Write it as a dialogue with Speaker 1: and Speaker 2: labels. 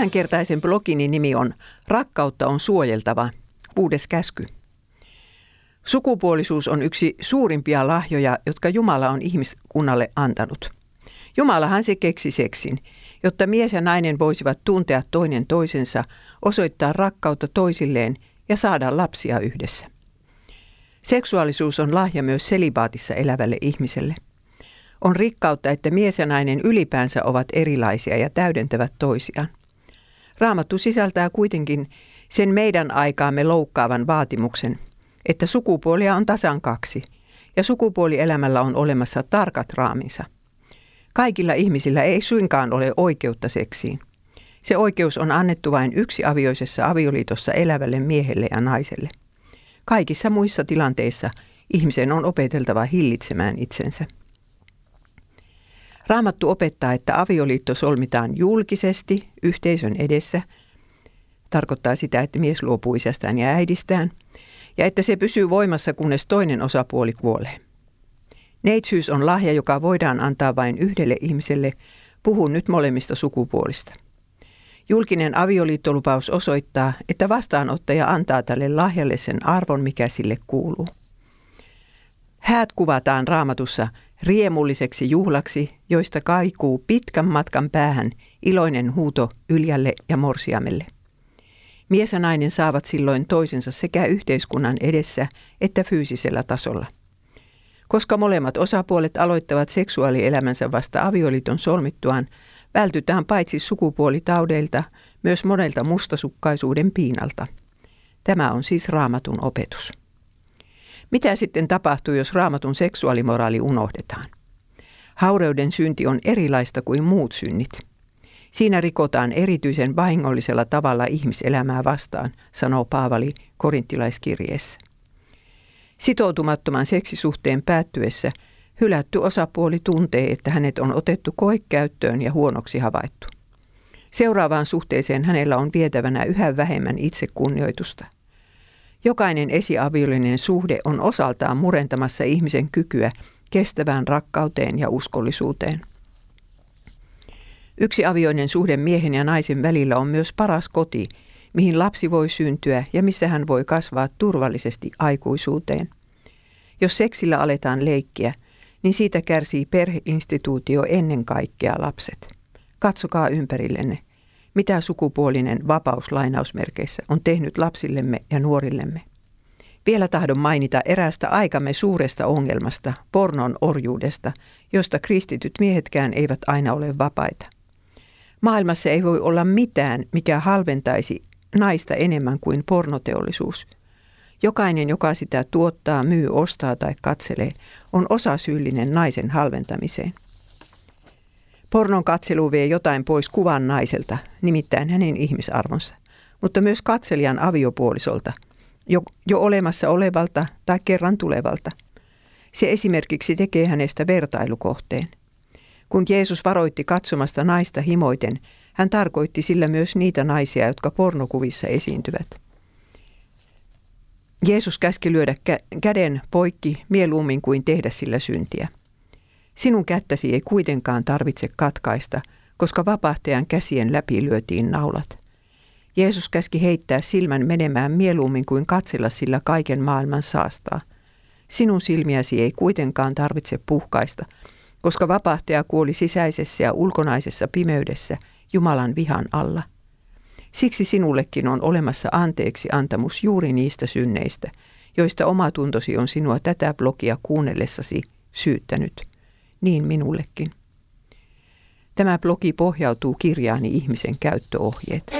Speaker 1: Tämänkertaisen blogini nimi on Rakkautta on suojeltava, kuudes käsky. Sukupuolisuus on yksi suurimpia lahjoja, jotka Jumala on ihmiskunnalle antanut. Jumalahan se keksi seksin, jotta mies ja nainen voisivat tuntea toinen toisensa, osoittaa rakkautta toisilleen ja saada lapsia yhdessä. Seksuaalisuus on lahja myös selibaatissa elävälle ihmiselle. On rikkautta, että mies ja nainen ylipäänsä ovat erilaisia ja täydentävät toisiaan. Raamattu sisältää kuitenkin sen meidän aikaamme loukkaavan vaatimuksen, että sukupuolia on tasan kaksi ja sukupuolielämällä on olemassa tarkat raaminsa. Kaikilla ihmisillä ei suinkaan ole oikeutta seksiin. Se oikeus on annettu vain yksi avioisessa avioliitossa elävälle miehelle ja naiselle. Kaikissa muissa tilanteissa ihmisen on opeteltava hillitsemään itsensä. Raamattu opettaa, että avioliitto solmitaan julkisesti yhteisön edessä. Tarkoittaa sitä, että mies luopuu isästään ja äidistään. Ja että se pysyy voimassa, kunnes toinen osapuoli kuolee. Neitsyys on lahja, joka voidaan antaa vain yhdelle ihmiselle. Puhun nyt molemmista sukupuolista. Julkinen avioliittolupaus osoittaa, että vastaanottaja antaa tälle lahjalle sen arvon, mikä sille kuuluu. Häät kuvataan raamatussa riemulliseksi juhlaksi, joista kaikuu pitkän matkan päähän iloinen huuto Yljälle ja Morsiamelle. Mies ja nainen saavat silloin toisensa sekä yhteiskunnan edessä että fyysisellä tasolla. Koska molemmat osapuolet aloittavat seksuaalielämänsä vasta avioliiton solmittuaan, vältytään paitsi sukupuolitaudeilta, myös monelta mustasukkaisuuden piinalta. Tämä on siis raamatun opetus. Mitä sitten tapahtuu, jos raamatun seksuaalimoraali unohdetaan? Haureuden synti on erilaista kuin muut synnit. Siinä rikotaan erityisen vahingollisella tavalla ihmiselämää vastaan, sanoo Paavali korinttilaiskirjeessä. Sitoutumattoman seksisuhteen päättyessä hylätty osapuoli tuntee, että hänet on otettu koekäyttöön ja huonoksi havaittu. Seuraavaan suhteeseen hänellä on vietävänä yhä vähemmän itsekunnioitusta – Jokainen esiaviollinen suhde on osaltaan murentamassa ihmisen kykyä kestävään rakkauteen ja uskollisuuteen. Yksi avioinen suhde miehen ja naisen välillä on myös paras koti, mihin lapsi voi syntyä ja missä hän voi kasvaa turvallisesti aikuisuuteen. Jos seksillä aletaan leikkiä, niin siitä kärsii perheinstituutio ennen kaikkea lapset. Katsokaa ympärillenne mitä sukupuolinen vapaus lainausmerkeissä on tehnyt lapsillemme ja nuorillemme. Vielä tahdon mainita eräästä aikamme suuresta ongelmasta, pornon orjuudesta, josta kristityt miehetkään eivät aina ole vapaita. Maailmassa ei voi olla mitään, mikä halventaisi naista enemmän kuin pornoteollisuus. Jokainen, joka sitä tuottaa, myy, ostaa tai katselee, on osasyyllinen naisen halventamiseen. Pornon katselu vie jotain pois kuvan naiselta, nimittäin hänen ihmisarvonsa, mutta myös katselijan aviopuolisolta, jo, jo olemassa olevalta tai kerran tulevalta. Se esimerkiksi tekee hänestä vertailukohteen. Kun Jeesus varoitti katsomasta naista himoiten, hän tarkoitti sillä myös niitä naisia, jotka pornokuvissa esiintyvät. Jeesus käski lyödä kä- käden poikki mieluummin kuin tehdä sillä syntiä. Sinun kättäsi ei kuitenkaan tarvitse katkaista, koska vapahtajan käsien läpi lyötiin naulat. Jeesus käski heittää silmän menemään mieluummin kuin katsella sillä kaiken maailman saastaa. Sinun silmiäsi ei kuitenkaan tarvitse puhkaista, koska vapahtaja kuoli sisäisessä ja ulkonaisessa pimeydessä Jumalan vihan alla. Siksi sinullekin on olemassa anteeksi antamus juuri niistä synneistä, joista oma tuntosi on sinua tätä blogia kuunnellessasi syyttänyt niin minullekin. Tämä blogi pohjautuu kirjaani ihmisen käyttöohjeet.